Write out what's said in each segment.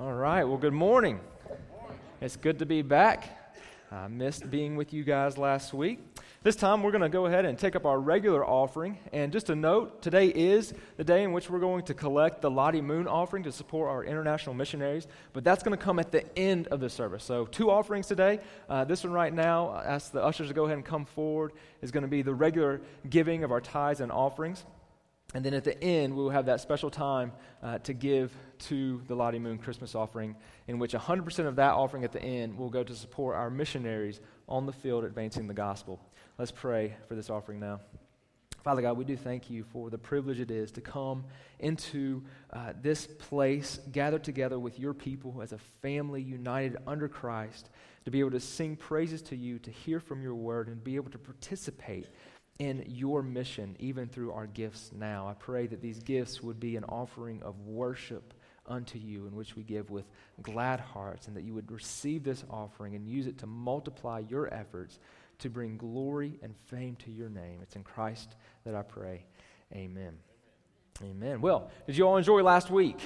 All right. Well, good morning. It's good to be back. I missed being with you guys last week. This time, we're going to go ahead and take up our regular offering. And just a note, today is the day in which we're going to collect the Lottie Moon offering to support our international missionaries. But that's going to come at the end of the service. So, two offerings today. Uh, this one right now, I ask the ushers to go ahead and come forward, is going to be the regular giving of our tithes and offerings. And then at the end, we will have that special time uh, to give to the Lottie Moon Christmas offering, in which 100% of that offering at the end will go to support our missionaries on the field advancing the gospel. Let's pray for this offering now. Father God, we do thank you for the privilege it is to come into uh, this place, gathered together with your people as a family united under Christ, to be able to sing praises to you, to hear from your word, and be able to participate in your mission, even through our gifts now. I pray that these gifts would be an offering of worship unto you, in which we give with glad hearts, and that you would receive this offering and use it to multiply your efforts to bring glory and fame to your name. It's in Christ that I pray. Amen. Amen. Well, did you all enjoy last week?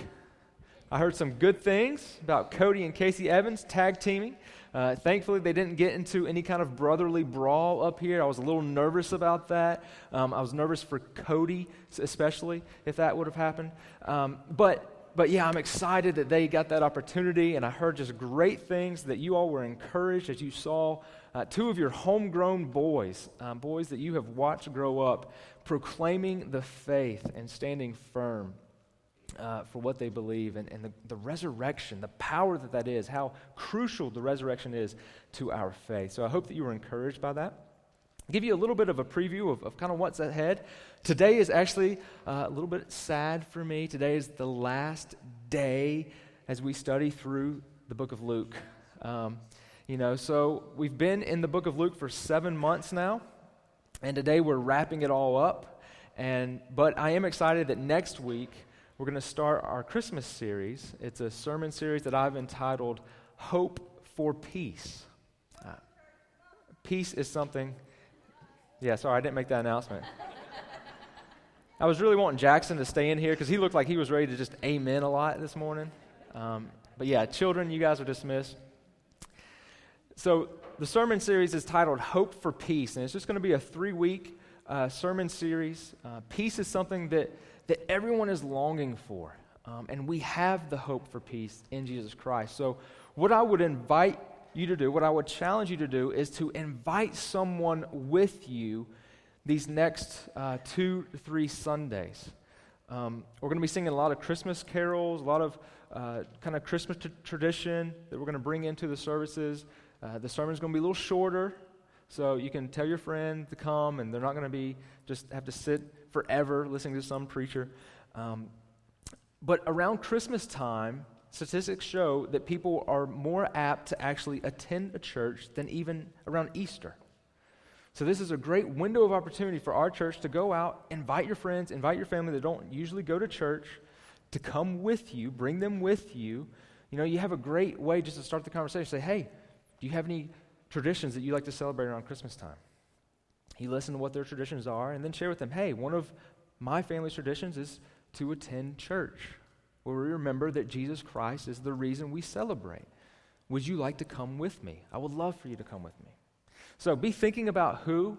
I heard some good things about Cody and Casey Evans tag teaming. Uh, thankfully, they didn't get into any kind of brotherly brawl up here. I was a little nervous about that. Um, I was nervous for Cody, especially, if that would have happened. Um, but, but yeah, I'm excited that they got that opportunity, and I heard just great things that you all were encouraged as you saw uh, two of your homegrown boys, um, boys that you have watched grow up, proclaiming the faith and standing firm uh, for what they believe and, and the, the resurrection, the power that that is, how crucial the resurrection is to our faith. So I hope that you were encouraged by that. Give you a little bit of a preview of, of kind of what's ahead. Today is actually uh, a little bit sad for me. Today is the last day as we study through the book of Luke. Um, you know, so we've been in the book of Luke for seven months now, and today we're wrapping it all up. And but I am excited that next week we're going to start our Christmas series. It's a sermon series that I've entitled Hope for Peace. Uh, peace is something. Yeah, sorry, I didn't make that announcement. I was really wanting Jackson to stay in here because he looked like he was ready to just amen a lot this morning. Um, but yeah, children, you guys are dismissed. So the sermon series is titled Hope for Peace, and it's just going to be a three week uh, sermon series. Uh, peace is something that that everyone is longing for. Um, and we have the hope for peace in Jesus Christ. So, what I would invite you to do, what I would challenge you to do, is to invite someone with you these next uh, two three Sundays. Um, we're going to be singing a lot of Christmas carols, a lot of uh, kind of Christmas t- tradition that we're going to bring into the services. Uh, the sermon is going to be a little shorter, so you can tell your friend to come, and they're not going to be just have to sit forever listening to some preacher. Um, but around Christmas time, statistics show that people are more apt to actually attend a church than even around Easter. So, this is a great window of opportunity for our church to go out, invite your friends, invite your family that don't usually go to church to come with you, bring them with you. You know, you have a great way just to start the conversation. Say, hey, do you have any traditions that you like to celebrate around Christmas time? You listen to what their traditions are and then share with them hey, one of my family's traditions is to attend church, where we remember that Jesus Christ is the reason we celebrate. Would you like to come with me? I would love for you to come with me. So be thinking about who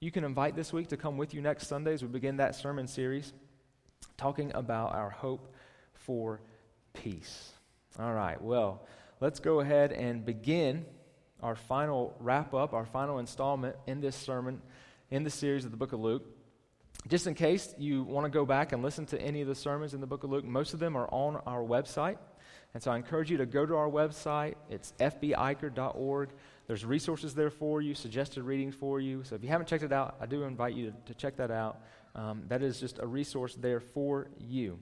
you can invite this week to come with you next Sunday as we begin that sermon series talking about our hope for peace. All right, well, let's go ahead and begin our final wrap up, our final installment in this sermon, in the series of the book of Luke. Just in case you want to go back and listen to any of the sermons in the book of Luke, most of them are on our website. And so I encourage you to go to our website. It's fbiker.org. There's resources there for you, suggested readings for you. So if you haven't checked it out, I do invite you to, to check that out. Um, that is just a resource there for you.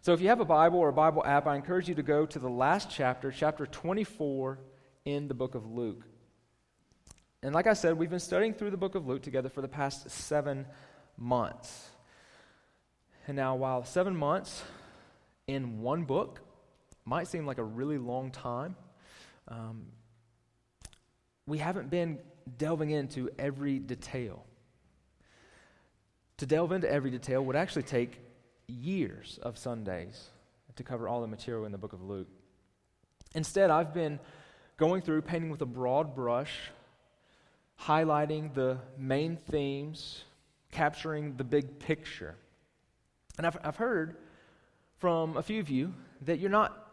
So if you have a Bible or a Bible app, I encourage you to go to the last chapter, chapter 24 in the book of Luke. And like I said, we've been studying through the book of Luke together for the past seven months. And now, while seven months in one book might seem like a really long time, um, we haven't been delving into every detail. To delve into every detail would actually take years of Sundays to cover all the material in the book of Luke. Instead, I've been going through painting with a broad brush, highlighting the main themes, capturing the big picture. And I've, I've heard from a few of you that you're not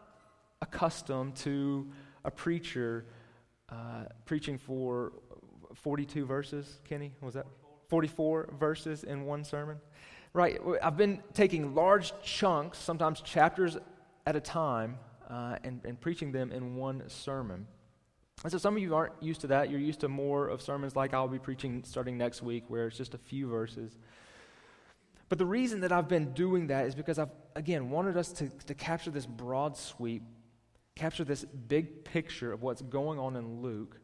accustomed to a preacher uh, preaching for 42 verses, Kenny? Was that 44 verses in one sermon? Right. I've been taking large chunks, sometimes chapters at a time, uh, and, and preaching them in one sermon. And so some of you aren't used to that. You're used to more of sermons like I'll be preaching starting next week, where it's just a few verses. But the reason that I've been doing that is because I've, again, wanted us to, to capture this broad sweep, capture this big picture of what's going on in Luke.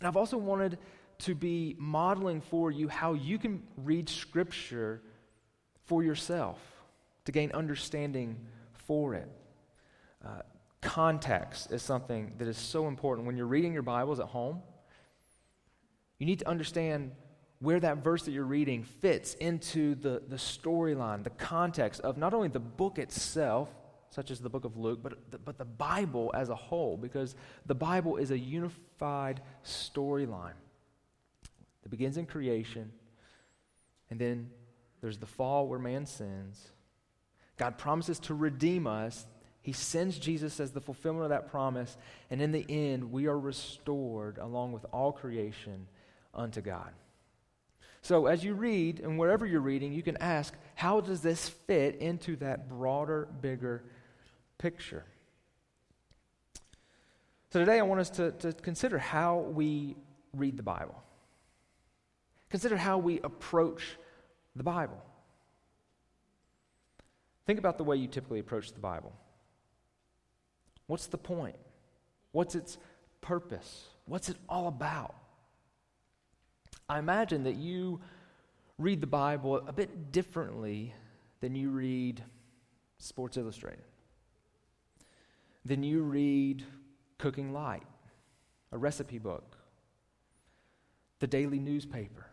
And I've also wanted to be modeling for you how you can read Scripture for yourself to gain understanding for it. Uh, context is something that is so important. When you're reading your Bibles at home, you need to understand where that verse that you're reading fits into the, the storyline, the context of not only the book itself, such as the book of Luke, but the, but the Bible as a whole, because the Bible is a unified storyline that begins in creation, and then there's the fall where man sins. God promises to redeem us. He sends Jesus as the fulfillment of that promise, and in the end, we are restored along with all creation unto God. So, as you read, and wherever you're reading, you can ask, how does this fit into that broader, bigger picture? So, today I want us to, to consider how we read the Bible. Consider how we approach the Bible. Think about the way you typically approach the Bible. What's the point? What's its purpose? What's it all about? I imagine that you read the Bible a bit differently than you read Sports Illustrated, than you read Cooking Light, a recipe book, the daily newspaper,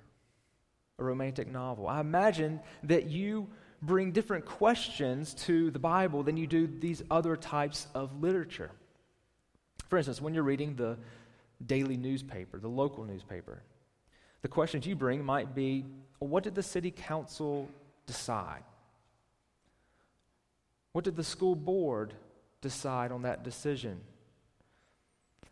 a romantic novel. I imagine that you bring different questions to the Bible than you do these other types of literature. For instance, when you're reading the daily newspaper, the local newspaper, the questions you bring might be what did the city council decide? What did the school board decide on that decision?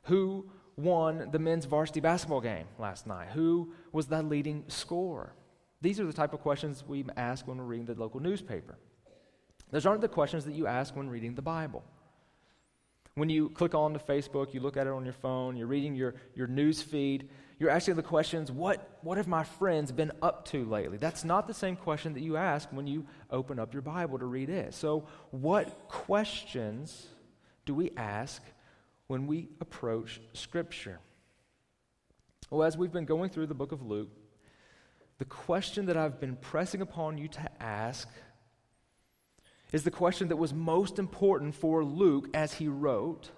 Who won the men's varsity basketball game last night? Who was the leading scorer? These are the type of questions we ask when we're reading the local newspaper. Those aren't the questions that you ask when reading the Bible. When you click on to Facebook, you look at it on your phone, you're reading your, your news feed, you're asking the questions, what, what have my friends been up to lately? That's not the same question that you ask when you open up your Bible to read it. So, what questions do we ask when we approach Scripture? Well, as we've been going through the book of Luke, the question that I've been pressing upon you to ask is the question that was most important for Luke as he wrote,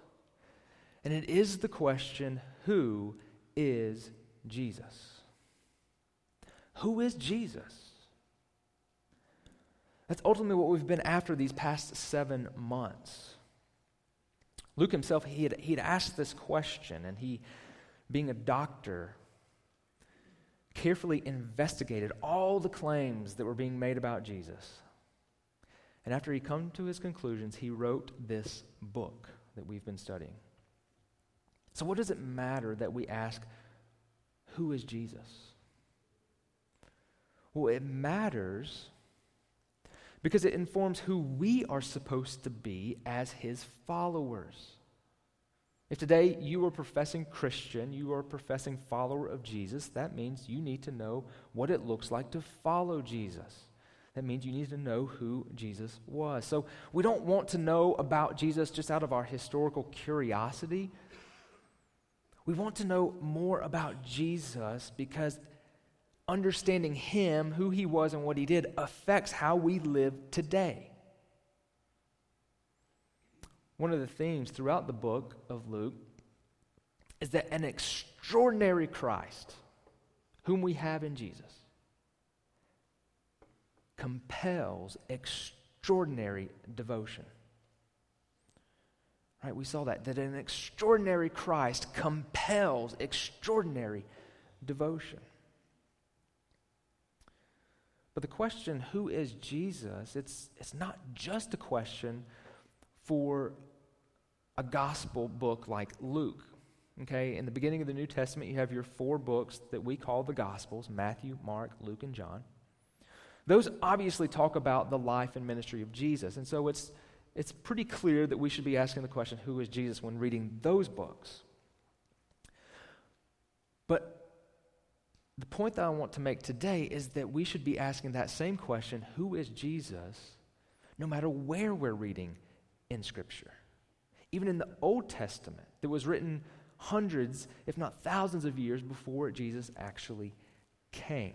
and it is the question who is Jesus. Who is Jesus? That's ultimately what we've been after these past seven months. Luke himself, he had, he had asked this question, and he, being a doctor, carefully investigated all the claims that were being made about Jesus. And after he come to his conclusions, he wrote this book that we've been studying. So, what does it matter that we ask, Who is Jesus? Well, it matters because it informs who we are supposed to be as his followers. If today you are professing Christian, you are professing follower of Jesus, that means you need to know what it looks like to follow Jesus. That means you need to know who Jesus was. So we don't want to know about Jesus just out of our historical curiosity. We want to know more about Jesus because understanding him, who he was, and what he did affects how we live today. One of the themes throughout the book of Luke is that an extraordinary Christ, whom we have in Jesus, compels extraordinary devotion. Right? We saw that, that an extraordinary Christ compels extraordinary devotion. But the question, who is Jesus, it's, it's not just a question for a gospel book like Luke. Okay, in the beginning of the New Testament, you have your four books that we call the Gospels Matthew, Mark, Luke, and John. Those obviously talk about the life and ministry of Jesus. And so it's, it's pretty clear that we should be asking the question, who is Jesus, when reading those books. But the point that I want to make today is that we should be asking that same question who is Jesus, no matter where we're reading in Scripture? Even in the Old Testament, that was written hundreds, if not thousands of years before Jesus actually came.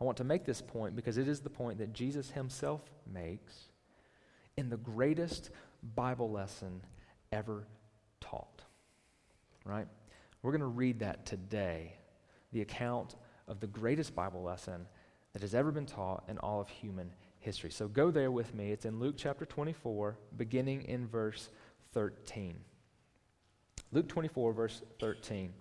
I want to make this point because it is the point that Jesus himself makes in the greatest Bible lesson ever taught. Right? We're going to read that today, the account of the greatest Bible lesson that has ever been taught in all of human history. So go there with me. It's in Luke chapter 24, beginning in verse 13. Luke 24, verse 13.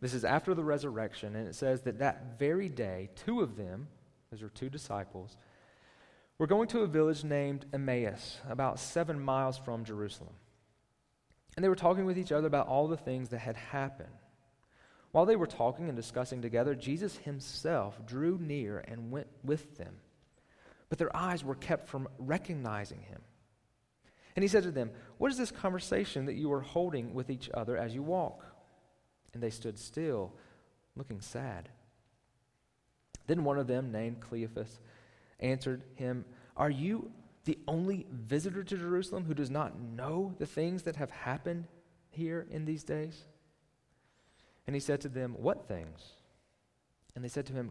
This is after the resurrection, and it says that that very day, two of them, those are two disciples, were going to a village named Emmaus, about seven miles from Jerusalem. And they were talking with each other about all the things that had happened. While they were talking and discussing together, Jesus himself drew near and went with them. But their eyes were kept from recognizing him. And he said to them, What is this conversation that you are holding with each other as you walk? And they stood still, looking sad. Then one of them, named Cleopas, answered him, Are you the only visitor to Jerusalem who does not know the things that have happened here in these days? And he said to them, What things? And they said to him,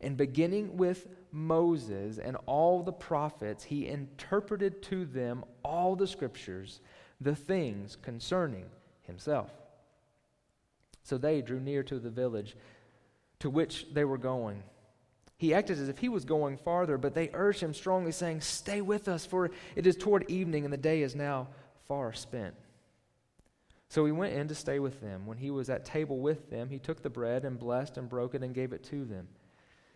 And beginning with Moses and all the prophets, he interpreted to them all the scriptures, the things concerning himself. So they drew near to the village to which they were going. He acted as if he was going farther, but they urged him strongly, saying, Stay with us, for it is toward evening, and the day is now far spent. So he went in to stay with them. When he was at table with them, he took the bread and blessed and broke it and gave it to them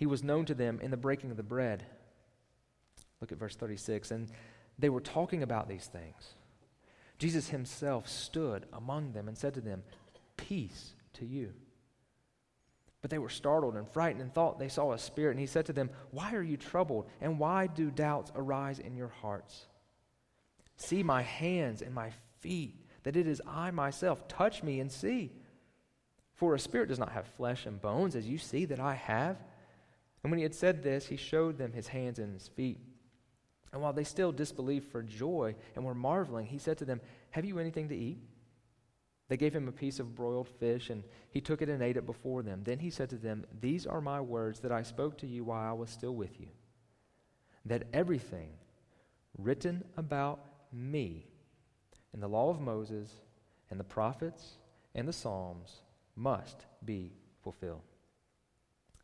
he was known to them in the breaking of the bread. Look at verse 36. And they were talking about these things. Jesus himself stood among them and said to them, Peace to you. But they were startled and frightened and thought they saw a spirit. And he said to them, Why are you troubled? And why do doubts arise in your hearts? See my hands and my feet, that it is I myself. Touch me and see. For a spirit does not have flesh and bones, as you see that I have. And when he had said this, he showed them his hands and his feet. And while they still disbelieved for joy and were marveling, he said to them, Have you anything to eat? They gave him a piece of broiled fish, and he took it and ate it before them. Then he said to them, These are my words that I spoke to you while I was still with you, that everything written about me in the law of Moses and the prophets and the Psalms must be fulfilled.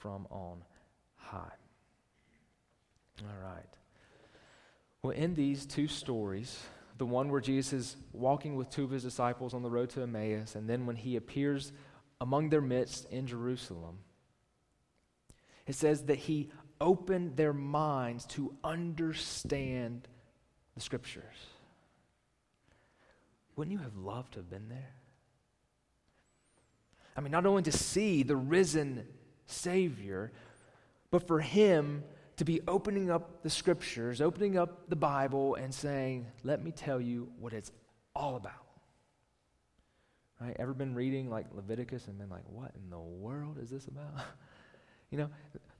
from on high. All right. Well, in these two stories, the one where Jesus is walking with two of his disciples on the road to Emmaus, and then when he appears among their midst in Jerusalem, it says that he opened their minds to understand the scriptures. Wouldn't you have loved to have been there? I mean, not only to see the risen Savior, but for him to be opening up the scriptures, opening up the Bible, and saying, Let me tell you what it's all about. Right? Ever been reading like Leviticus and been like, What in the world is this about? you know,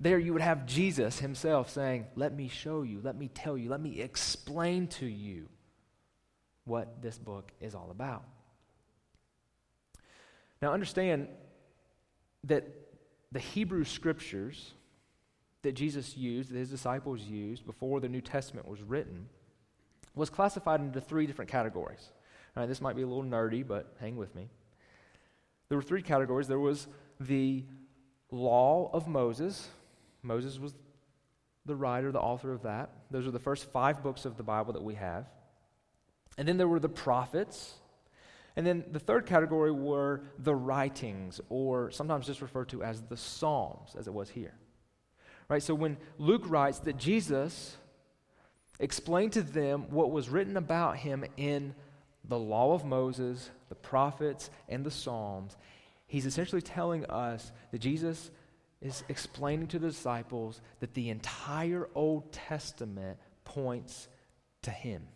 there you would have Jesus himself saying, Let me show you, let me tell you, let me explain to you what this book is all about. Now, understand that the Hebrew scriptures that Jesus used, that his disciples used before the New Testament was written, was classified into three different categories. All right, this might be a little nerdy, but hang with me. There were three categories. There was the law of Moses. Moses was the writer, the author of that. Those are the first five books of the Bible that we have. And then there were the prophets. And then the third category were the writings, or sometimes just referred to as the Psalms, as it was here. Right? So when Luke writes that Jesus explained to them what was written about him in the law of Moses, the prophets, and the Psalms, he's essentially telling us that Jesus is explaining to the disciples that the entire Old Testament points to him.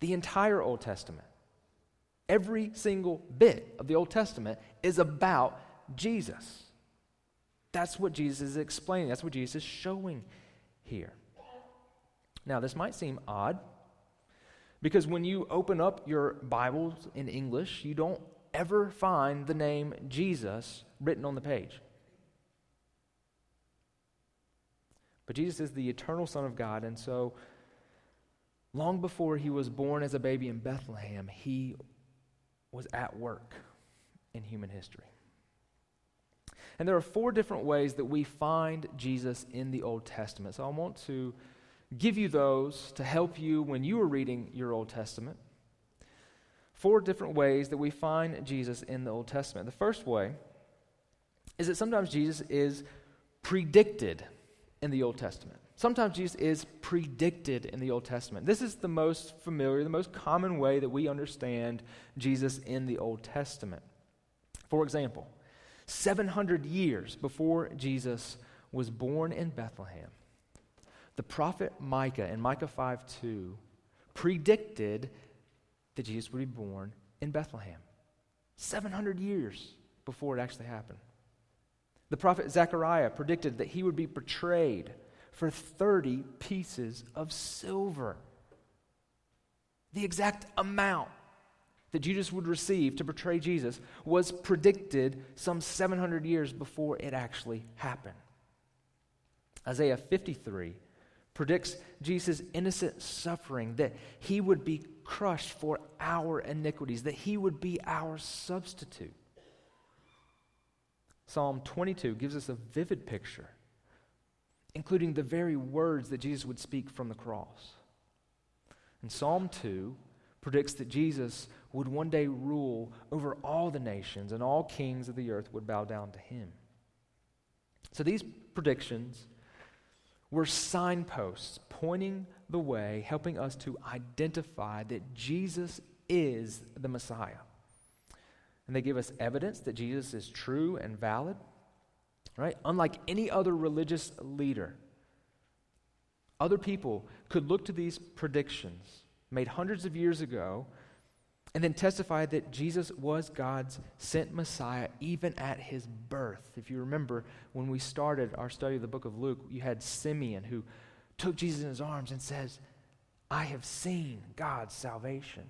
The entire Old Testament. Every single bit of the Old Testament is about Jesus. That's what Jesus is explaining. That's what Jesus is showing here. Now, this might seem odd because when you open up your Bibles in English, you don't ever find the name Jesus written on the page. But Jesus is the eternal Son of God, and so long before he was born as a baby in Bethlehem, he was at work in human history. And there are four different ways that we find Jesus in the Old Testament. So I want to give you those to help you when you are reading your Old Testament. Four different ways that we find Jesus in the Old Testament. The first way is that sometimes Jesus is predicted in the Old Testament. Sometimes Jesus is predicted in the Old Testament. This is the most familiar, the most common way that we understand Jesus in the Old Testament. For example, 700 years before Jesus was born in Bethlehem, the prophet Micah in Micah 5 2 predicted that Jesus would be born in Bethlehem. 700 years before it actually happened. The prophet Zechariah predicted that he would be betrayed for 30 pieces of silver. The exact amount that Judas would receive to betray Jesus was predicted some 700 years before it actually happened. Isaiah 53 predicts Jesus' innocent suffering, that he would be crushed for our iniquities, that he would be our substitute. Psalm 22 gives us a vivid picture, including the very words that Jesus would speak from the cross. And Psalm 2 predicts that Jesus would one day rule over all the nations, and all kings of the earth would bow down to him. So these predictions were signposts pointing the way, helping us to identify that Jesus is the Messiah. And they give us evidence that Jesus is true and valid, right? Unlike any other religious leader, other people could look to these predictions made hundreds of years ago and then testify that Jesus was God's sent Messiah even at his birth. If you remember, when we started our study of the book of Luke, you had Simeon who took Jesus in his arms and says, I have seen God's salvation.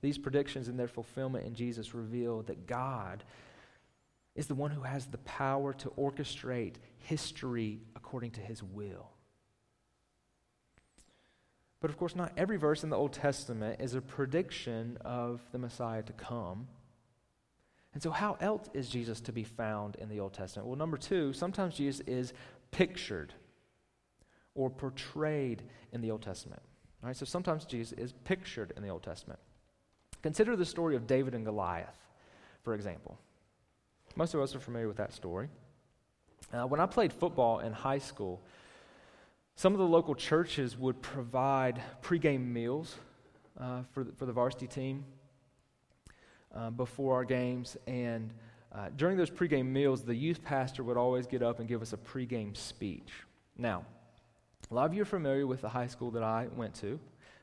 These predictions and their fulfillment in Jesus reveal that God is the one who has the power to orchestrate history according to his will. But of course, not every verse in the Old Testament is a prediction of the Messiah to come. And so, how else is Jesus to be found in the Old Testament? Well, number two, sometimes Jesus is pictured or portrayed in the Old Testament. All right, so sometimes Jesus is pictured in the Old Testament. Consider the story of David and Goliath, for example. Most of us are familiar with that story. Uh, when I played football in high school, some of the local churches would provide pregame meals uh, for, the, for the varsity team uh, before our games. And uh, during those pregame meals, the youth pastor would always get up and give us a pregame speech. Now, a lot of you are familiar with the high school that I went to.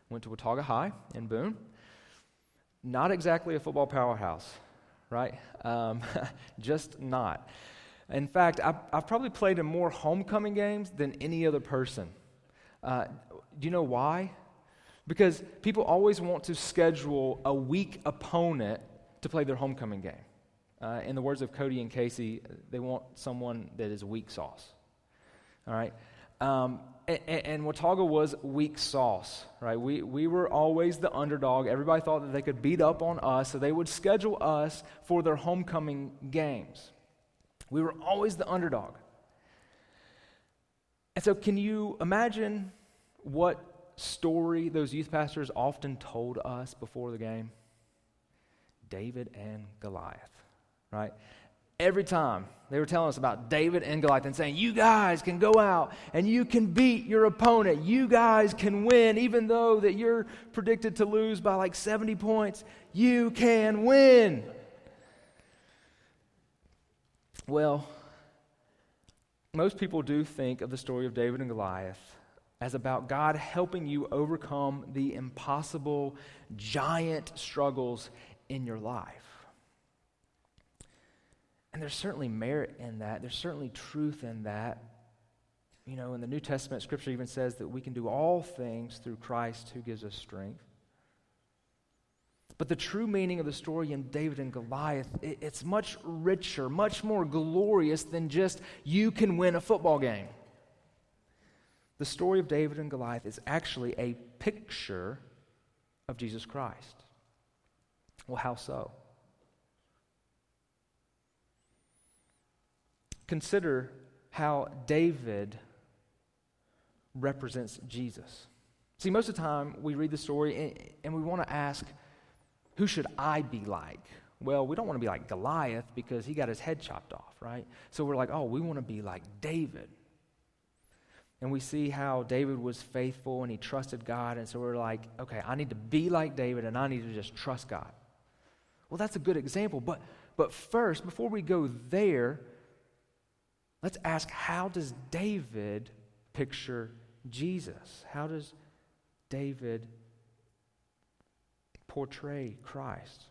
Went to Watauga High in Boone. Not exactly a football powerhouse, right? Um, just not. In fact, I've, I've, probably played in more homecoming games than any other person. Uh, do you know why? Because people always want to schedule a weak opponent to play their homecoming game. Uh, in the words of Cody and Casey, they want someone that is weak sauce. All right? Um, and, and Watauga was weak sauce, right? We, we were always the underdog. Everybody thought that they could beat up on us, so they would schedule us for their homecoming games. We were always the underdog. And so, can you imagine what story those youth pastors often told us before the game? David and Goliath, right? Every time they were telling us about David and Goliath and saying, You guys can go out and you can beat your opponent. You guys can win, even though that you're predicted to lose by like 70 points. You can win. Well, most people do think of the story of David and Goliath as about God helping you overcome the impossible, giant struggles in your life. And there's certainly merit in that. There's certainly truth in that. You know, in the New Testament, Scripture even says that we can do all things through Christ who gives us strength. But the true meaning of the story in David and Goliath, it's much richer, much more glorious than just you can win a football game. The story of David and Goliath is actually a picture of Jesus Christ. Well, how so? Consider how David represents Jesus. See, most of the time we read the story and we want to ask, who should I be like? Well, we don't want to be like Goliath because he got his head chopped off, right? So we're like, oh, we want to be like David. And we see how David was faithful and he trusted God. And so we're like, okay, I need to be like David and I need to just trust God. Well, that's a good example. But, but first, before we go there, Let's ask how does David picture Jesus? How does David portray Christ?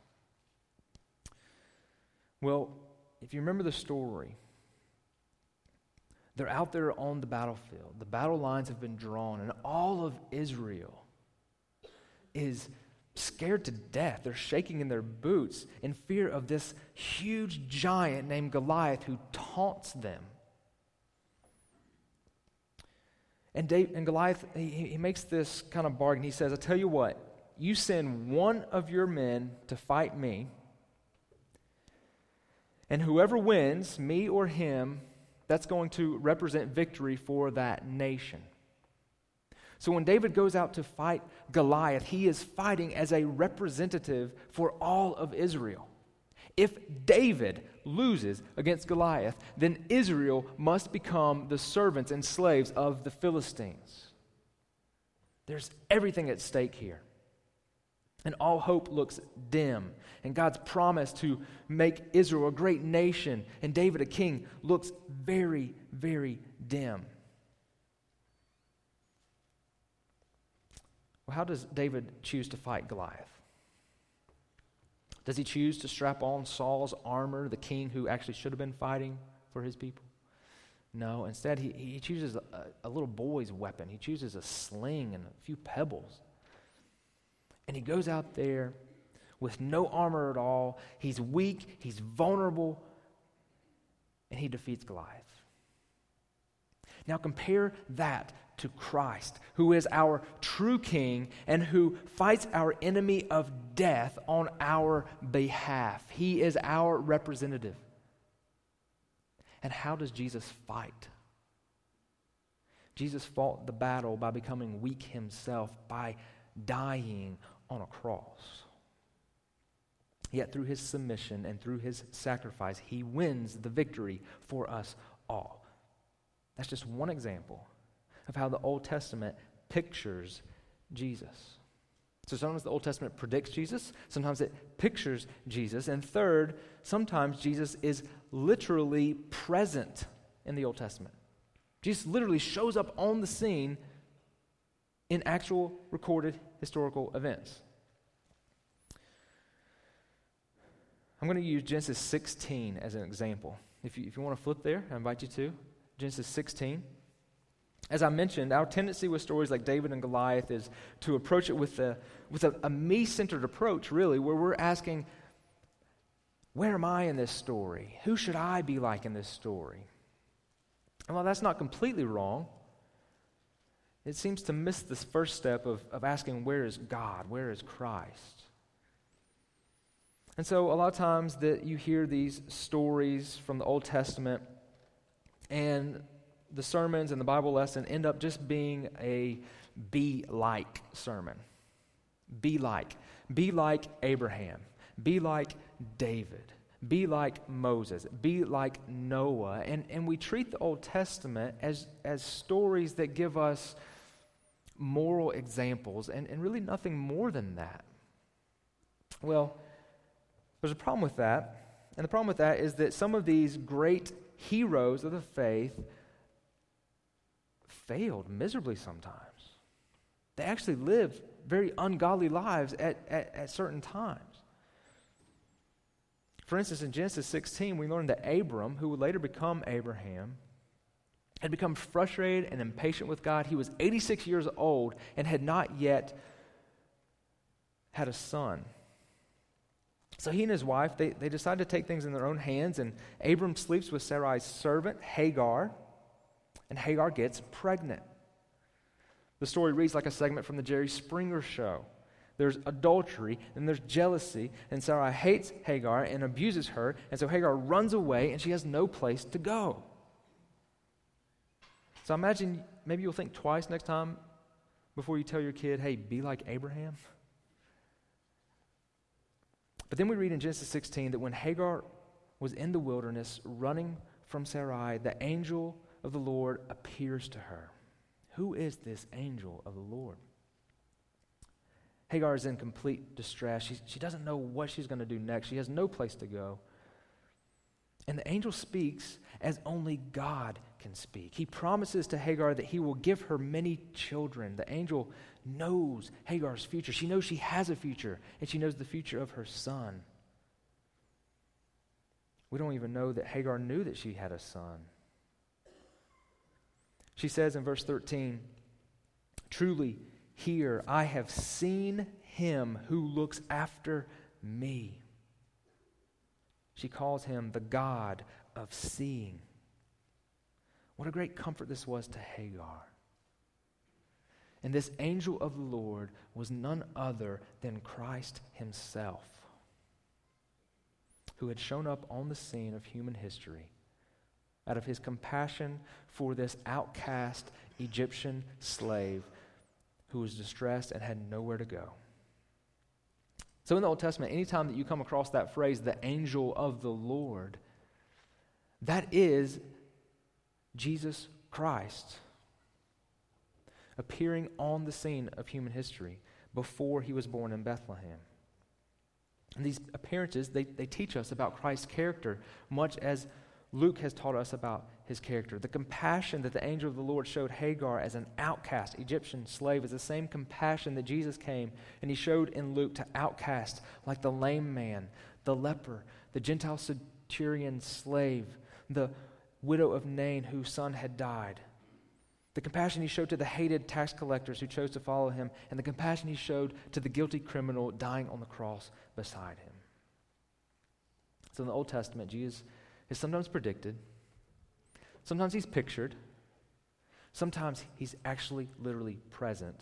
Well, if you remember the story, they're out there on the battlefield. The battle lines have been drawn, and all of Israel is scared to death. They're shaking in their boots in fear of this huge giant named Goliath who taunts them And, Dave, and Goliath, he, he makes this kind of bargain. He says, I tell you what, you send one of your men to fight me, and whoever wins, me or him, that's going to represent victory for that nation. So when David goes out to fight Goliath, he is fighting as a representative for all of Israel. If David loses against Goliath, then Israel must become the servants and slaves of the Philistines. There's everything at stake here. And all hope looks dim. And God's promise to make Israel a great nation and David a king looks very, very dim. Well, how does David choose to fight Goliath? Does he choose to strap on Saul's armor, the king who actually should have been fighting for his people? No, instead, he, he chooses a, a little boy's weapon. He chooses a sling and a few pebbles. And he goes out there with no armor at all. He's weak, he's vulnerable, and he defeats Goliath. Now compare that to Christ, who is our true king and who fights our enemy of death on our behalf. He is our representative. And how does Jesus fight? Jesus fought the battle by becoming weak himself, by dying on a cross. Yet through his submission and through his sacrifice, he wins the victory for us all. That's just one example of how the Old Testament pictures Jesus. So sometimes the Old Testament predicts Jesus, sometimes it pictures Jesus, and third, sometimes Jesus is literally present in the Old Testament. Jesus literally shows up on the scene in actual recorded historical events. I'm going to use Genesis 16 as an example. If you, if you want to flip there, I invite you to. Genesis 16. As I mentioned, our tendency with stories like David and Goliath is to approach it with a, with a, a me centered approach, really, where we're asking, where am I in this story? Who should I be like in this story? And while that's not completely wrong, it seems to miss this first step of, of asking, where is God? Where is Christ? And so, a lot of times that you hear these stories from the Old Testament, and the sermons and the Bible lesson end up just being a be like sermon. Be like. Be like Abraham. Be like David. Be like Moses. Be like Noah. And, and we treat the Old Testament as, as stories that give us moral examples and, and really nothing more than that. Well, there's a problem with that. And the problem with that is that some of these great heroes of the faith failed miserably sometimes. They actually lived very ungodly lives at, at, at certain times. For instance, in Genesis 16, we learn that Abram, who would later become Abraham, had become frustrated and impatient with God. He was 86 years old and had not yet had a son. So he and his wife, they, they decide to take things in their own hands, and Abram sleeps with Sarai's servant, Hagar and Hagar gets pregnant. The story reads like a segment from the Jerry Springer show. There's adultery and there's jealousy, and Sarai hates Hagar and abuses her, and so Hagar runs away and she has no place to go. So imagine maybe you'll think twice next time before you tell your kid, hey, be like Abraham. But then we read in Genesis 16 that when Hagar was in the wilderness running from Sarai, the angel of the Lord appears to her. Who is this angel of the Lord? Hagar is in complete distress. She, she doesn't know what she's going to do next. She has no place to go. And the angel speaks as only God can speak. He promises to Hagar that he will give her many children. The angel knows Hagar's future. She knows she has a future, and she knows the future of her son. We don't even know that Hagar knew that she had a son. She says in verse 13, Truly, here I have seen him who looks after me. She calls him the God of seeing. What a great comfort this was to Hagar. And this angel of the Lord was none other than Christ himself, who had shown up on the scene of human history out of his compassion for this outcast Egyptian slave who was distressed and had nowhere to go. So, in the Old Testament, anytime that you come across that phrase, the angel of the Lord, that is Jesus Christ appearing on the scene of human history before he was born in Bethlehem. And these appearances, they, they teach us about Christ's character, much as Luke has taught us about his character. The compassion that the angel of the Lord showed Hagar as an outcast Egyptian slave is the same compassion that Jesus came and he showed in Luke to outcasts like the lame man, the leper, the Gentile centurion slave, the widow of Nain whose son had died. The compassion he showed to the hated tax collectors who chose to follow him, and the compassion he showed to the guilty criminal dying on the cross beside him. So in the Old Testament, Jesus is sometimes predicted, sometimes he's pictured, sometimes he's actually literally present.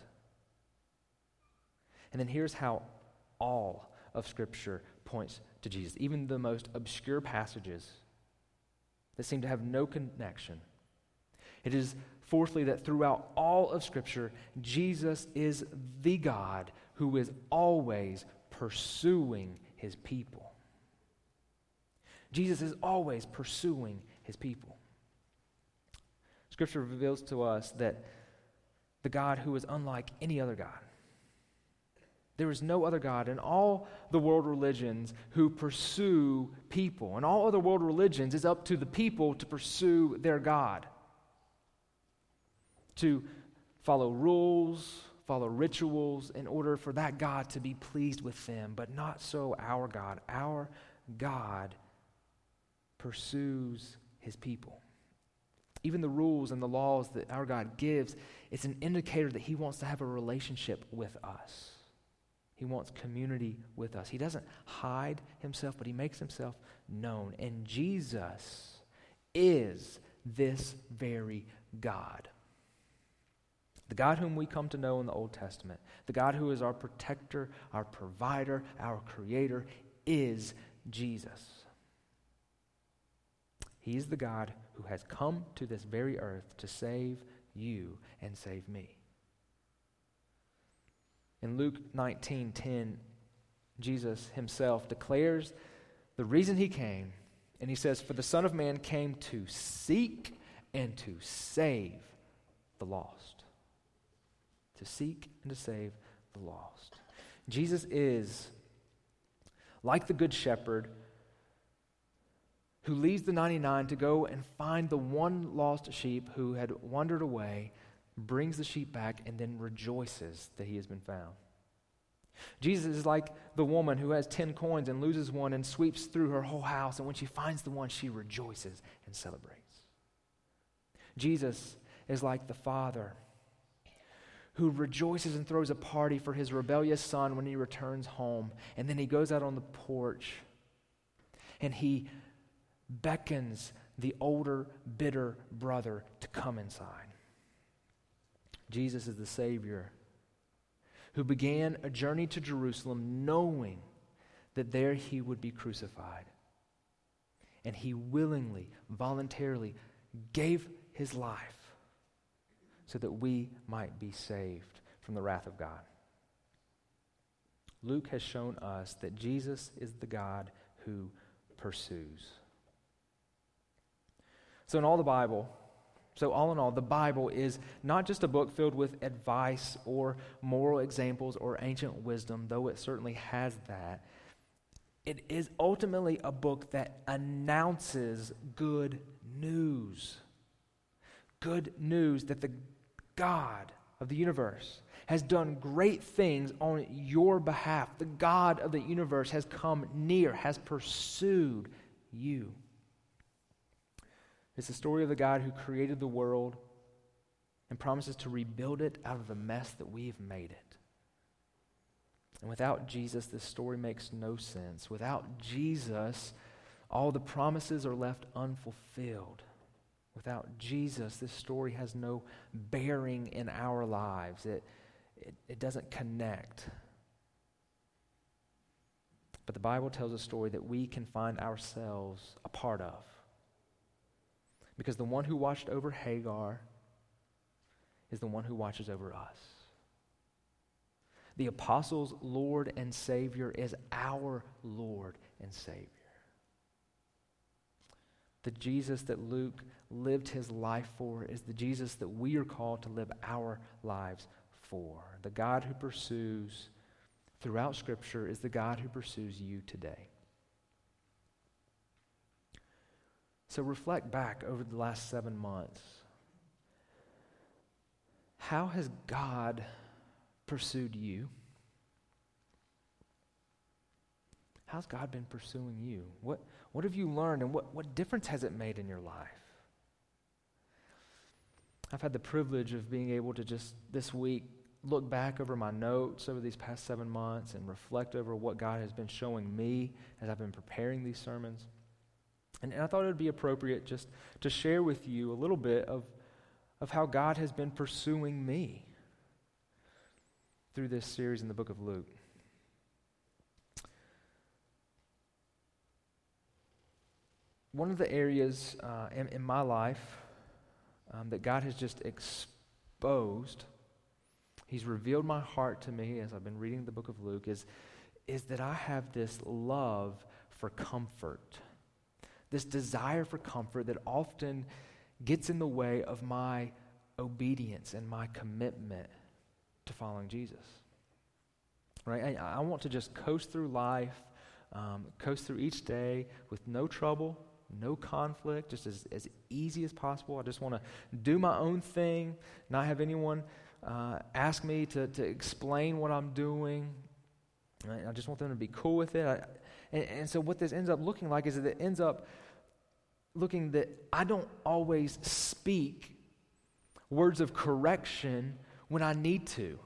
And then here's how all of Scripture points to Jesus, even the most obscure passages that seem to have no connection. It is, fourthly, that throughout all of Scripture, Jesus is the God who is always pursuing his people. Jesus is always pursuing his people. Scripture reveals to us that the God who is unlike any other God. There is no other God in all the world religions who pursue people. In all other world religions, it's up to the people to pursue their God, to follow rules, follow rituals in order for that God to be pleased with them. But not so our God. Our God pursues his people. Even the rules and the laws that our God gives, it's an indicator that he wants to have a relationship with us. He wants community with us. He doesn't hide himself, but he makes himself known. And Jesus is this very God. The God whom we come to know in the Old Testament, the God who is our protector, our provider, our creator, is Jesus. He's the God who has come to this very earth to save you and save me. In Luke 19:10, Jesus himself declares the reason he came, and he says, For the Son of Man came to seek and to save the lost. To seek and to save the lost. Jesus is like the Good Shepherd who leaves the 99 to go and find the one lost sheep who had wandered away, brings the sheep back, and then rejoices that he has been found. Jesus is like the woman who has 10 coins and loses one and sweeps through her whole house, and when she finds the one, she rejoices and celebrates. Jesus is like the father who rejoices and throws a party for his rebellious son when he returns home, and then he goes out on the porch and he beckons the older, bitter brother to come inside. Jesus is the Savior who began a journey to Jerusalem knowing that there he would be crucified. And he willingly, voluntarily gave his life so that we might be saved from the wrath of God. Luke has shown us that Jesus is the God who pursues. So, in all the Bible, so all in all, the Bible is not just a book filled with advice or moral examples or ancient wisdom, though it certainly has that. It is ultimately a book that announces good news. Good news that the God of the universe has done great things on your behalf. The God of the universe has come near, has pursued you. It's the story of the God who created the world and promises to rebuild it out of the mess that we've made it. And without Jesus, this story makes no sense. Without Jesus, all the promises are left unfulfilled. Without Jesus, this story has no bearing in our lives. It, it, it doesn't connect. But the Bible tells a story that we can find ourselves a part of. Because the one who watched over Hagar is the one who watches over us. The apostles' Lord and Savior is our Lord and Savior. The Jesus that Luke lived his life for is the Jesus that we are called to live our lives for. The God who pursues throughout Scripture is the God who pursues you today. So reflect back over the last seven months. How has God pursued you? How's God been pursuing you? What, what have you learned and what, what difference has it made in your life? I've had the privilege of being able to just this week look back over my notes over these past seven months and reflect over what God has been showing me as I've been preparing these sermons. And, and I thought it would be appropriate just to share with you a little bit of, of how God has been pursuing me through this series in the book of Luke. One of the areas uh, in, in my life um, that God has just exposed, He's revealed my heart to me as I've been reading the book of Luke, is, is that I have this love for comfort, this desire for comfort that often gets in the way of my obedience and my commitment to following Jesus. Right? I, I want to just coast through life, um, coast through each day with no trouble, no conflict, just as, as easy as possible. I just want to do my own thing, not have anyone uh, ask me to, to explain what I'm doing. I just want them to be cool with it. I, and, and so, what this ends up looking like is that it ends up looking that I don't always speak words of correction when I need to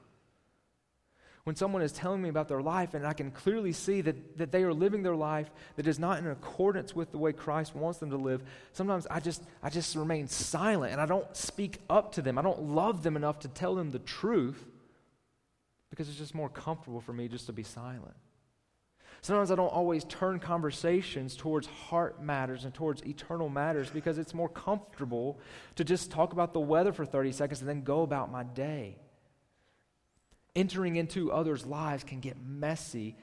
when someone is telling me about their life and I can clearly see that, that they are living their life that is not in accordance with the way Christ wants them to live, sometimes I just, I just remain silent and I don't speak up to them. I don't love them enough to tell them the truth because it's just more comfortable for me just to be silent. Sometimes I don't always turn conversations towards heart matters and towards eternal matters because it's more comfortable to just talk about the weather for 30 seconds and then go about my day entering into others' lives can get messy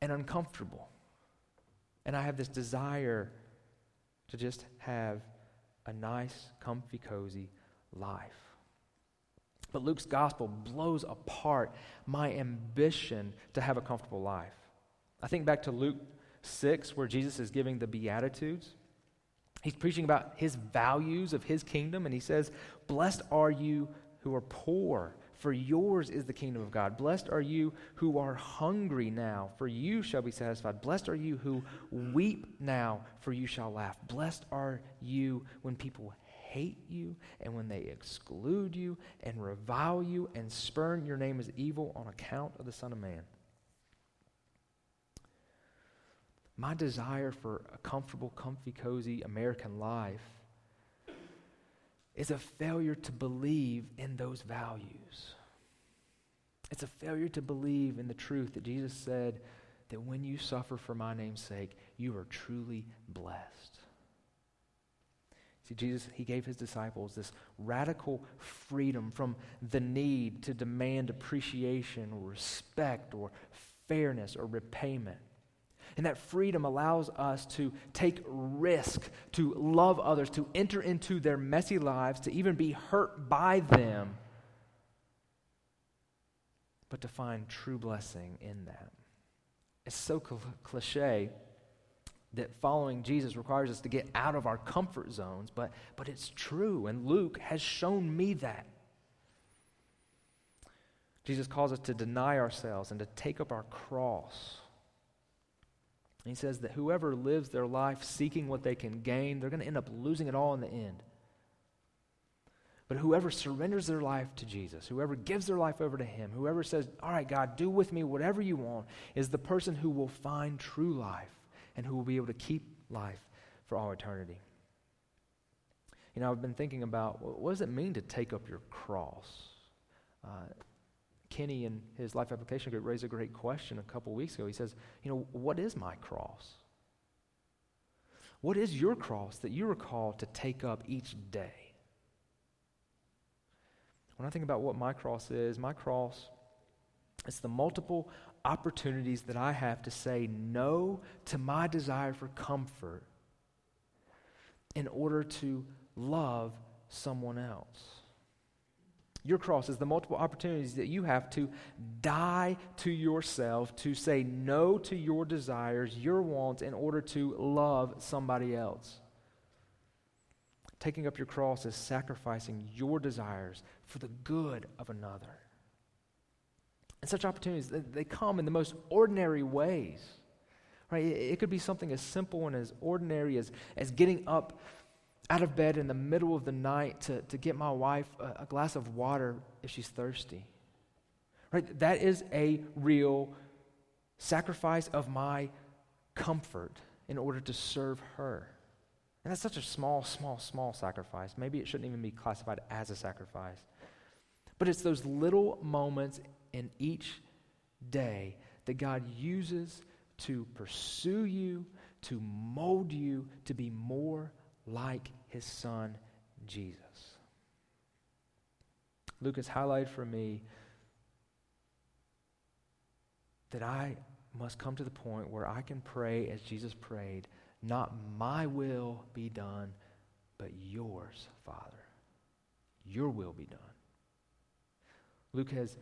and uncomfortable. And I have this desire to just have a nice, comfy, cozy life. But Luke's gospel blows apart my ambition to have a comfortable life. I think back to Luke 6, where Jesus is giving the Beatitudes. He's preaching about his values of his kingdom, and he says, Blessed are you who are poor, for yours is the kingdom of God. Blessed are you who are hungry now, for you shall be satisfied. Blessed are you who weep now, for you shall laugh. Blessed are you when people hate you and when they exclude you and revile you and spurn your name as evil on account of the Son of Man. My desire for a comfortable, comfy, cozy American life is a failure to believe in those values. It's a failure to believe in the truth that Jesus said that when you suffer for my name's sake, you are truly blessed. See, Jesus, he gave his disciples this radical freedom from the need to demand appreciation or respect or fairness or repayment. And that freedom allows us to take risk, to love others, to enter into their messy lives, to even be hurt by them, but to find true blessing in that. It's so cl- cliche that following Jesus requires us to get out of our comfort zones, but, but it's true, and Luke has shown me that. Jesus calls us to deny ourselves and to take up our cross he says that whoever lives their life seeking what they can gain, they're going to end up losing it all in the end. But whoever surrenders their life to Jesus, whoever gives their life over to Him, whoever says, All right, God, do with me whatever you want, is the person who will find true life and who will be able to keep life for all eternity. You know, I've been thinking about what does it mean to take up your cross? Uh, Kenny in his life application group raised a great question a couple weeks ago. He says, You know, what is my cross? What is your cross that you are called to take up each day? When I think about what my cross is, my cross is the multiple opportunities that I have to say no to my desire for comfort in order to love someone else. Your cross is the multiple opportunities that you have to die to yourself, to say no to your desires, your wants, in order to love somebody else. Taking up your cross is sacrificing your desires for the good of another. And such opportunities, they come in the most ordinary ways. Right? It could be something as simple and as ordinary as, as getting up out of bed in the middle of the night to, to get my wife a, a glass of water if she's thirsty. Right? That is a real sacrifice of my comfort in order to serve her. And that's such a small, small, small sacrifice. Maybe it shouldn't even be classified as a sacrifice. But it's those little moments in each day that God uses to pursue you, to mold you to be more like his son, Jesus. Luke has highlighted for me that I must come to the point where I can pray as Jesus prayed, not my will be done, but yours, Father. Your will be done. Luke has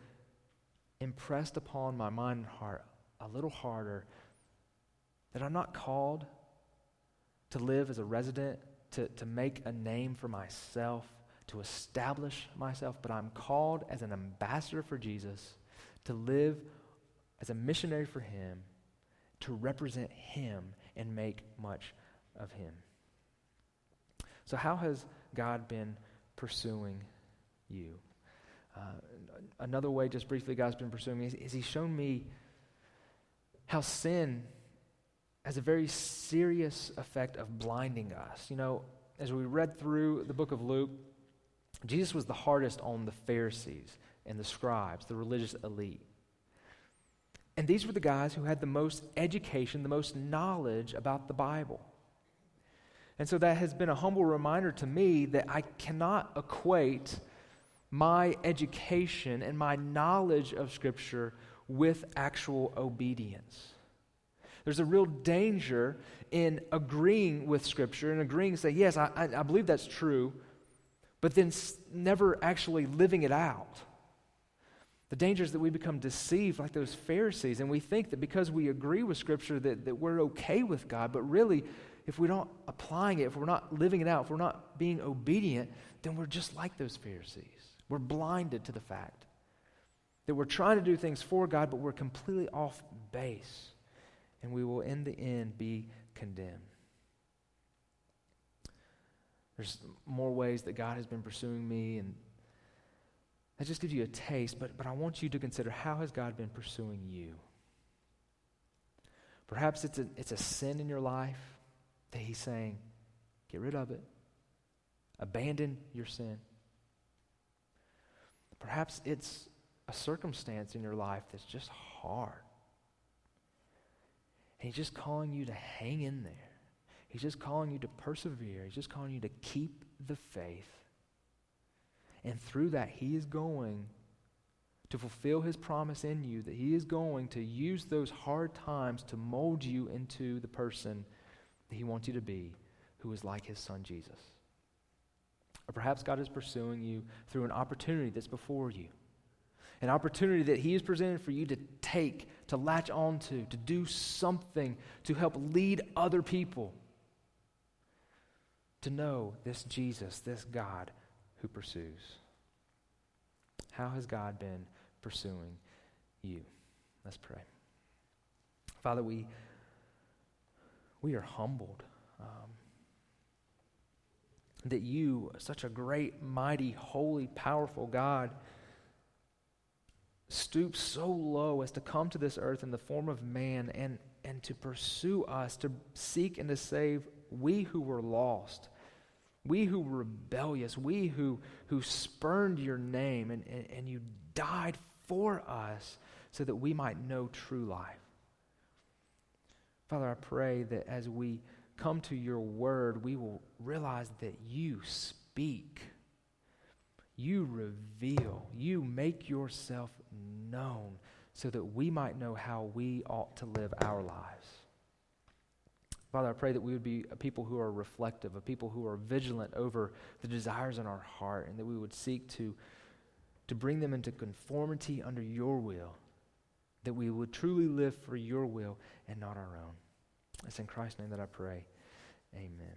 impressed upon my mind and heart a little harder that I'm not called to live as a resident, to, to make a name for myself, to establish myself, but I'm called as an ambassador for Jesus to live as a missionary for Him, to represent Him and make much of Him. So, how has God been pursuing you? Uh, another way, just briefly, God's been pursuing me is, is He's shown me how sin has a very serious effect of blinding us. You know, as we read through the book of Luke, Jesus was the hardest on the Pharisees and the scribes, the religious elite. And these were the guys who had the most education, the most knowledge about the Bible. And so that has been a humble reminder to me that I cannot equate my education and my knowledge of Scripture with actual obedience. There's a real danger in agreeing with Scripture and agreeing to say, yes, I, I, believe that's true, but then never actually living it out. The danger is that we become deceived like those Pharisees, and we think that because we agree with Scripture that, that we're okay with God, but really, if we're not applying it, if we're not living it out, if we're not being obedient, then we're just like those Pharisees. We're blinded to the fact that we're trying to do things for God, but we're completely off base, and we will, in the end, be condemned. There's more ways that God has been pursuing me, and that just gives you a taste, but, but I want you to consider how has God been pursuing you? Perhaps it's a, it's a sin in your life that He's saying, get rid of it, abandon your sin. Perhaps it's a circumstance in your life that's just hard. He's just calling you to hang in there. He's just calling you to persevere. He's just calling you to keep the faith. And through that, He is going to fulfill His promise in you, that He is going to use those hard times to mold you into the person that He wants you to be, who is like His Son Jesus. Or perhaps God is pursuing you through an opportunity that's before you. An opportunity that He has presented for you to take, to latch onto, to to do something to help lead other people to know this Jesus, this God who pursues. How has God been pursuing you? Let's pray. Father, we, we are humbled um, that you, such a great, mighty, holy, powerful God, stoop so low as to come to this earth in the form of man and, and to pursue us, to seek and to save we who were lost. We who were rebellious, we who, who spurned your name, and, and, and you died for us so that we might know true life. Father, I pray that as we come to your word, we will realize that you speak, you reveal, you make yourself known so that we might know how we ought to live our lives. Father, I pray that we would be a people who are reflective, a people who are vigilant over the desires in our heart, and that we would seek to, to bring them into conformity under your will, that we would truly live for your will and not our own. It's in Christ's name that I pray. Amen.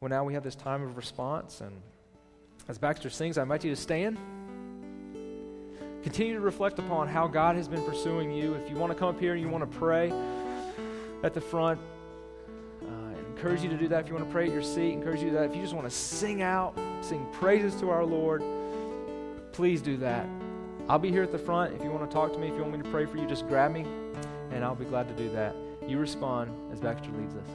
well, now we have this time of response. And as Baxter sings, I invite you to stand. Continue to reflect upon how God has been pursuing you. If you want to come up here and you want to pray at the front, uh, encourage you to do that. If you want to pray at your seat, encourage you to do that. If you just want to sing out, sing praises to our Lord, please do that. I'll be here at the front. If you want to talk to me, if you want me to pray for you, just grab me, and I'll be glad to do that. You respond as Baxter leads us.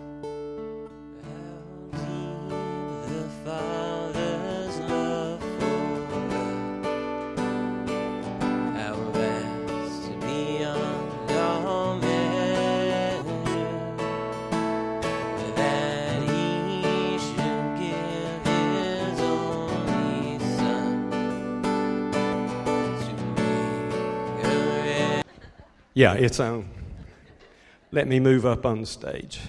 Yeah, it's on. Let me move up on stage.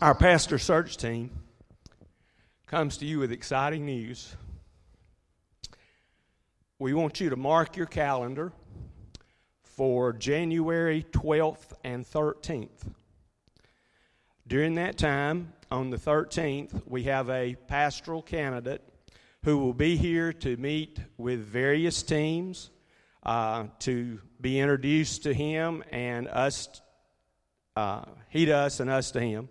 Our pastor search team comes to you with exciting news. We want you to mark your calendar for January 12th and 13th. During that time, on the 13th, we have a pastoral candidate who will be here to meet with various teams uh, to be introduced to him and us, uh, he to us and us to him.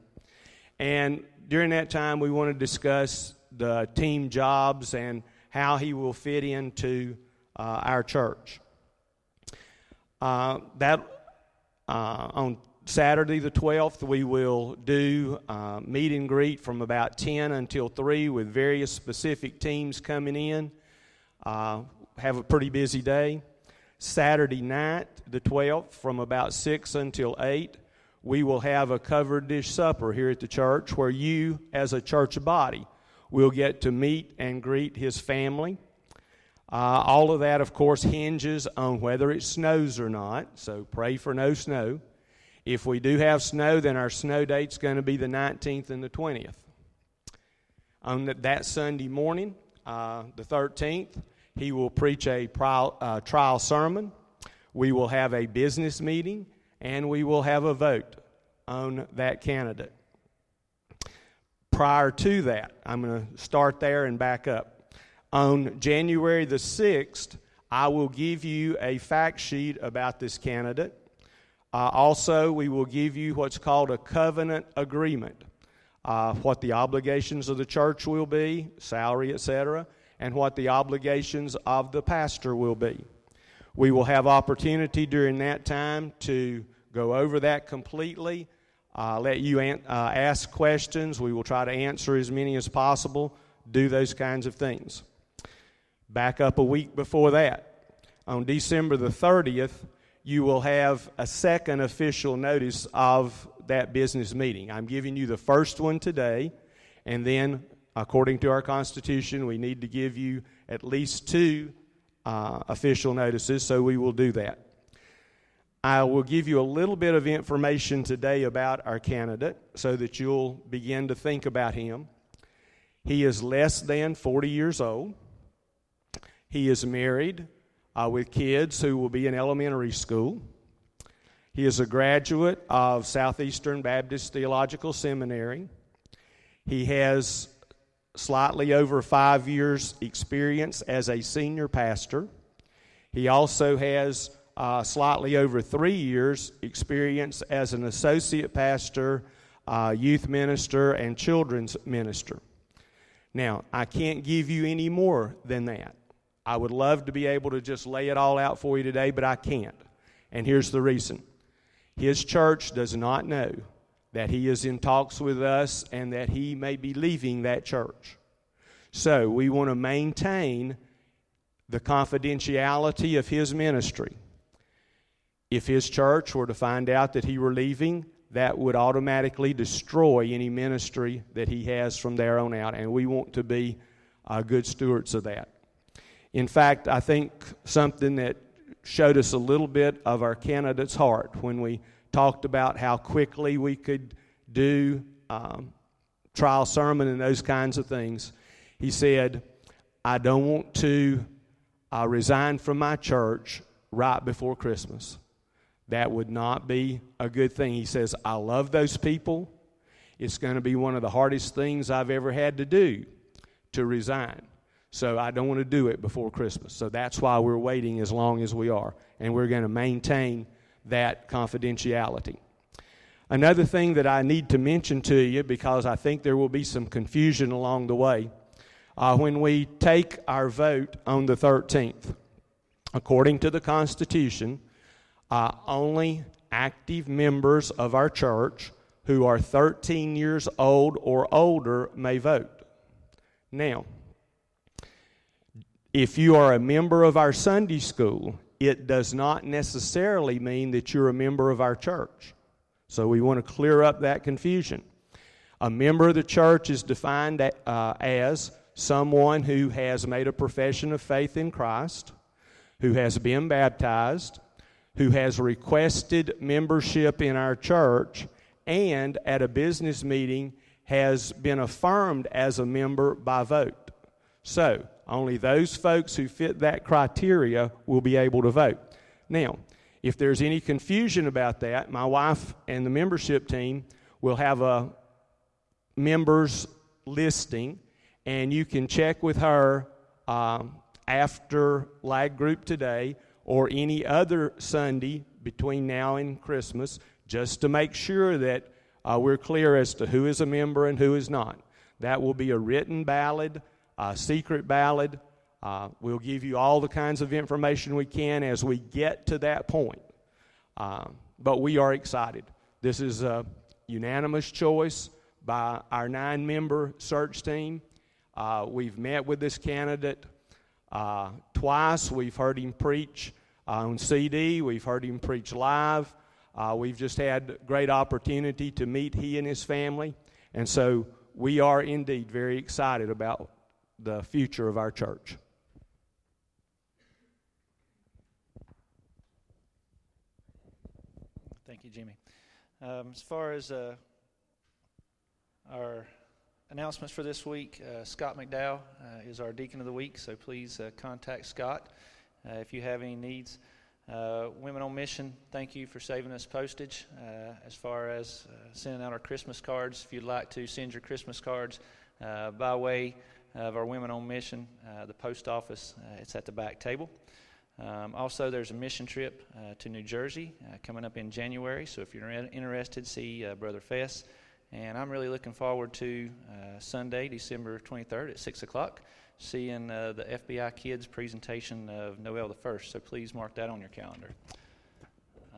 And during that time, we want to discuss the team jobs and how he will fit into uh, our church. Uh, that uh, on Saturday the 12th, we will do uh, meet and greet from about 10 until 3 with various specific teams coming in. Uh, have a pretty busy day. Saturday night, the 12th, from about 6 until 8, we will have a covered dish supper here at the church where you, as a church body, will get to meet and greet his family. Uh, all of that, of course, hinges on whether it snows or not, so pray for no snow. If we do have snow, then our snow date's going to be the 19th and the 20th. On that Sunday morning, uh, the 13th, he will preach a trial, uh, trial sermon. We will have a business meeting, and we will have a vote on that candidate. Prior to that, I'm going to start there and back up. On January the 6th, I will give you a fact sheet about this candidate. Uh, also, we will give you what's called a covenant agreement, uh, what the obligations of the church will be, salary, etc and what the obligations of the pastor will be. We will have opportunity during that time to go over that completely, uh, let you an- uh, ask questions. We will try to answer as many as possible, do those kinds of things. Back up a week before that, on December the 30th, you will have a second official notice of that business meeting. I'm giving you the first one today, and then according to our Constitution, we need to give you at least two uh, official notices, so we will do that. I will give you a little bit of information today about our candidate so that you'll begin to think about him. He is less than 40 years old. He is married uh, with kids who will be in elementary school. He is a graduate of Southeastern Baptist Theological Seminary. He has slightly over five years' experience as a senior pastor. He also has uh, slightly over three years' experience as an associate pastor, uh, youth minister, and children's minister. Now, I can't give you any more than that. I would love to be able to just lay it all out for you today, but I can't. And here's the reason His church does not know that he is in talks with us and that he may be leaving that church. So we want to maintain the confidentiality of his ministry. If his church were to find out that he were leaving, that would automatically destroy any ministry that he has from there on out, and we want to be uh, good stewards of that. In fact, I think something that showed us a little bit of our candidate's heart when we talked about how quickly we could do um, trial sermon and those kinds of things. He said, I don't want to uh, resign from my church right before Christmas. That would not be a good thing. He says, I love those people. it's going to be one of the hardest things I've ever had to do to resign. So I don't want to do it before Christmas. So that's why we're waiting as long as we are. And we're going to maintain that confidentiality. Another thing that I need to mention to you, because I think there will be some confusion along the way, uh, when we take our vote on the 13th, according to the Constitution, uh, only active members of our church who are 13 years old or older may vote. Now, if you are a member of our Sunday school, it does not necessarily mean that you're a member of our church. So we want to clear up that confusion. A member of the church is defined uh, as someone who has made a profession of faith in Christ, who has been baptized, who has requested membership in our church, and at a business meeting has been affirmed as a member by vote. So, only those folks who fit that criteria will be able to vote. Now, if there's any confusion about that, my wife and the membership team will have a members listing, and you can check with her um, after lag group today or any other Sunday between now and Christmas just to make sure that uh, we're clear as to who is a member and who is not. That will be a written ballot, a secret ballot. Uh, we'll give you all the kinds of information we can as we get to that point. Uh, but we are excited. This is a unanimous choice by our nine member search team. Uh, we've met with this candidate uh, twice. We've heard him preach on CD, we've heard him preach live. Uh, we've just had great opportunity to meet he and his family. And so we are indeed very excited about the future of our church. Thank you, Jimmy. Um, as far as uh, our announcements for this week, uh, Scott McDowell uh, is our deacon of the week, so please uh, contact Scott uh, if you have any needs. Uh, Women on Mission, thank you for saving us postage as far as sending out our Christmas cards. If you'd like to send your Christmas cards by way of our Women on Mission, uh, the post office, it's at the back table. Um, also, there's a mission trip to New Jersey coming up in January, so if you're interested, see Brother Fess. And I'm really looking forward to Sunday, December 23rd at 6 o'clock seeing uh, the FBI Kids presentation of Noel the First. So please mark that on your calendar.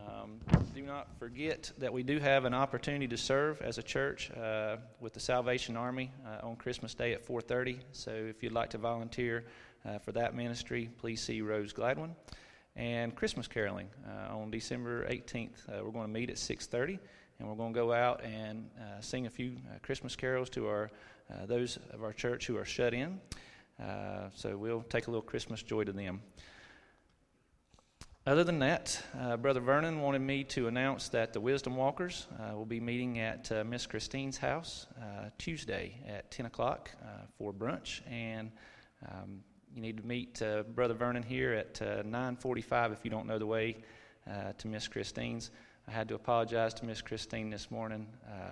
Um, do not forget that we do have an opportunity to serve as a church uh, with the Salvation Army uh, on Christmas Day at 4:30. So if you'd like to volunteer uh, for that ministry, please see Rose Gladwin. And Christmas caroling uh, on December 18th. Uh, we're going to meet at 6:30, and we're going to go out and sing a few Christmas carols to our those of our church who are shut in. Uh, so we'll take a little Christmas joy to them. Other than that, uh, Brother Vernon wanted me to announce that the Wisdom Walkers uh, will be meeting at uh, Miss Christine's house uh, Tuesday at 10 o'clock uh, for brunch. And um, you need to meet Brother Vernon here at 9:45 if you don't know the way to Miss Christine's. I had to apologize to Miss Christine this morning.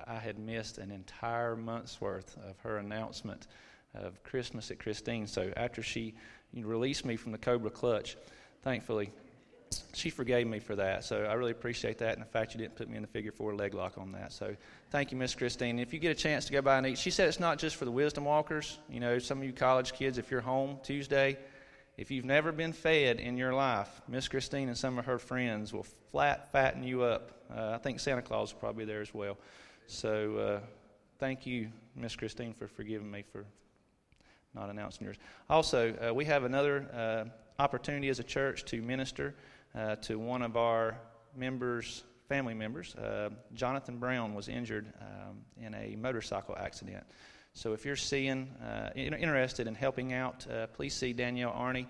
I had missed an entire month's worth of her announcement of Christmas at Christine. So after she released me from the Cobra Clutch, thankfully, she forgave me for that. So I really appreciate that. And the fact you didn't put me in the figure four leg lock on that. So thank you, Miss Christine. If you get a chance to go by and eat, she said it's not just for the wisdom walkers. You know, some of you college kids, if you're home Tuesday, if you've never been fed in your life, Miss Christine and some of her friends will flat fatten you up. Uh, I think Santa Claus will probably be there as well. So uh, thank you, Miss Christine, for forgiving me for not announcing yours. Also, uh, we have another uh, opportunity as a church to minister uh, to one of our members, family members. Uh, Jonathan Brown was injured um, in a motorcycle accident. So, if you're seeing uh, interested in helping out, uh, please see Danielle Arney.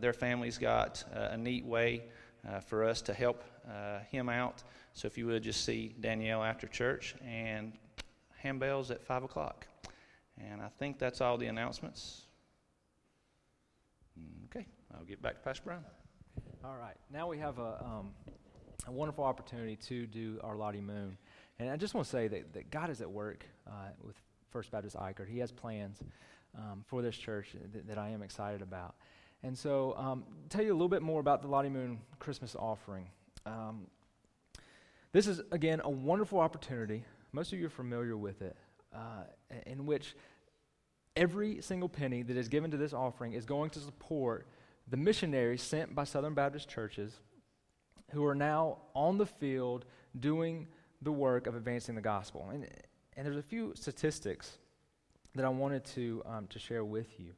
their family's got a neat way for us to help him out. So, if you would just see Danielle after church and handbells at five o'clock. And I think that's all the announcements. Okay, I'll get back to Pastor Brown. All right, now we have a, um, a wonderful opportunity to do our Lottie Moon. And I just want to say that, that God is at work uh, with First Baptist Eichert. He has plans um, for this church that, that, I am excited about. And so, um, tell you a little bit more about the Lottie Moon Christmas offering. Um, this is, again, a wonderful opportunity. Most of you are familiar with it, uh, in which every single penny that is given to this offering is going to support the missionaries sent by Southern Baptist churches who are now on the field doing the work of advancing the gospel. And, and there's a few statistics that I wanted to, um, to share with you.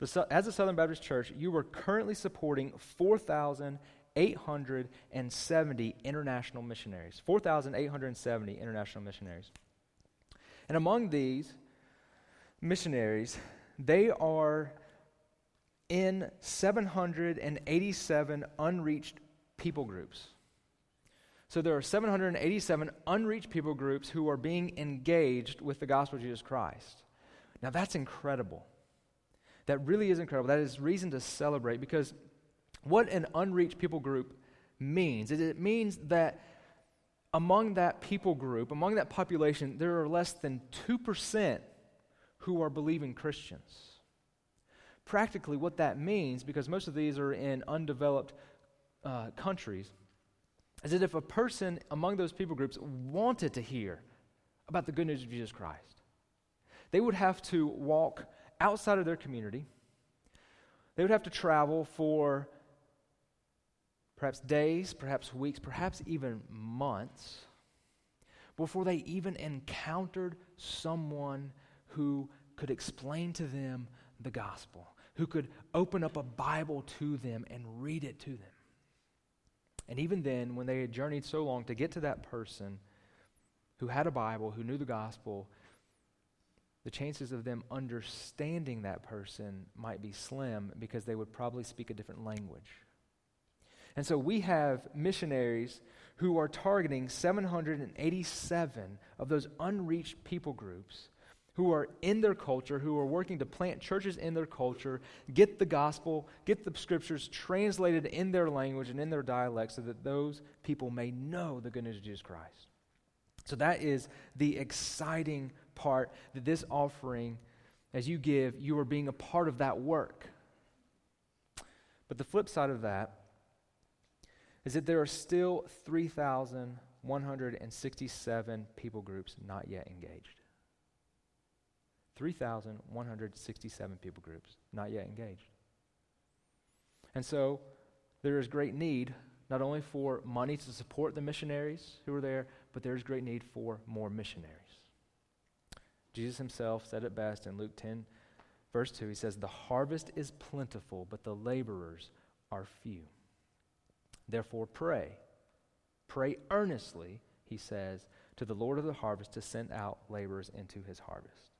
The, as a Southern Baptist Church, you are currently supporting 4,870 international missionaries. 4,870 international missionaries. And among these missionaries, they are in 787 unreached people groups. So there are 787 unreached people groups who are being engaged with the gospel of Jesus Christ. Now that's incredible. That really is incredible. That is reason to celebrate because what an unreached people group means is it means that among that people group, among that population, there are less than 2% who are believing Christians. Practically, what that means, because most of these are in undeveloped uh, countries, is that if a person among those people groups wanted to hear about the good news of Jesus Christ, they would have to walk outside of their community. They would have to travel for perhaps days, perhaps weeks, perhaps even months before they even encountered someone who could explain to them the gospel, who could open up a Bible to them and read it to them. And even then, when they had journeyed so long to get to that person who had a Bible, who knew the gospel, the chances of them understanding that person might be slim because they would probably speak a different language. And so we have missionaries who are targeting 787 of those unreached people groups who are in their culture, who are working to plant churches in their culture, get the gospel, get the scriptures translated in their language and in their dialect so that those people may know the good news of Jesus Christ. So that is the exciting part that this offering, as you give, you are being a part of that work. But the flip side of that is that there are still 3,167 people groups not yet engaged. 3,167 people groups, not yet engaged. And so there is great need not only for money to support the missionaries who are there, but there's great need for more missionaries. Jesus himself said it best in Luke 10, verse 2. He says, The harvest is plentiful, but the laborers are few. Therefore, pray. Pray earnestly, he says, to the Lord of the harvest to send out laborers into his harvest.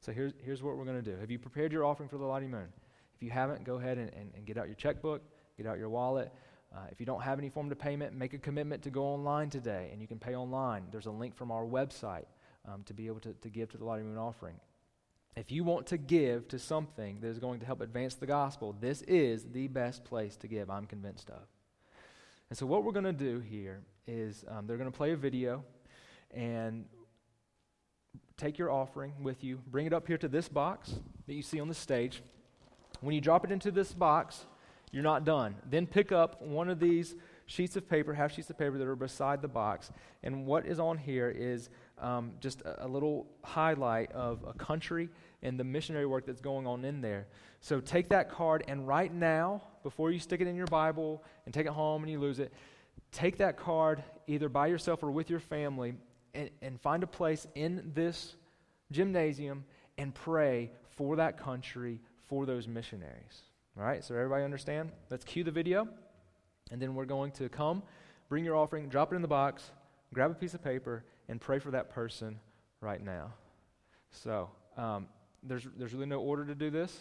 So here's, here's what we're going to do. Have you prepared your offering for the Lottie Moon? If you haven't, go ahead and, and, and get out your checkbook, get out your wallet. Uh, if you don't have any form of payment, make a commitment to go online today, and you can pay online. There's a link from our website um, to be able to, to give to the Lottie Moon offering. If you want to give to something that is going to help advance the gospel, this is the best place to give, I'm convinced of. And so, what we're going to do here is um, they're going to play a video, and take your offering with you, bring it up here to this box that you see on the stage. When you drop it into this box, you're not done. Then pick up one of these sheets of paper, half sheets of paper that are beside the box. And what is on here is um, just a, a, little highlight of a country and the missionary work that's going on in there. So take that card and right now, before you stick it in your Bible and take it home and you lose it, take that card either by yourself or with your family and, and find a place in this gymnasium and pray for that country, for those missionaries. All right, so everybody understand? Let's cue the video, and then we're going to come, bring your offering, drop it in the box, grab a piece of paper, and pray for that person right now. So, um, there's, there's really no order to do this.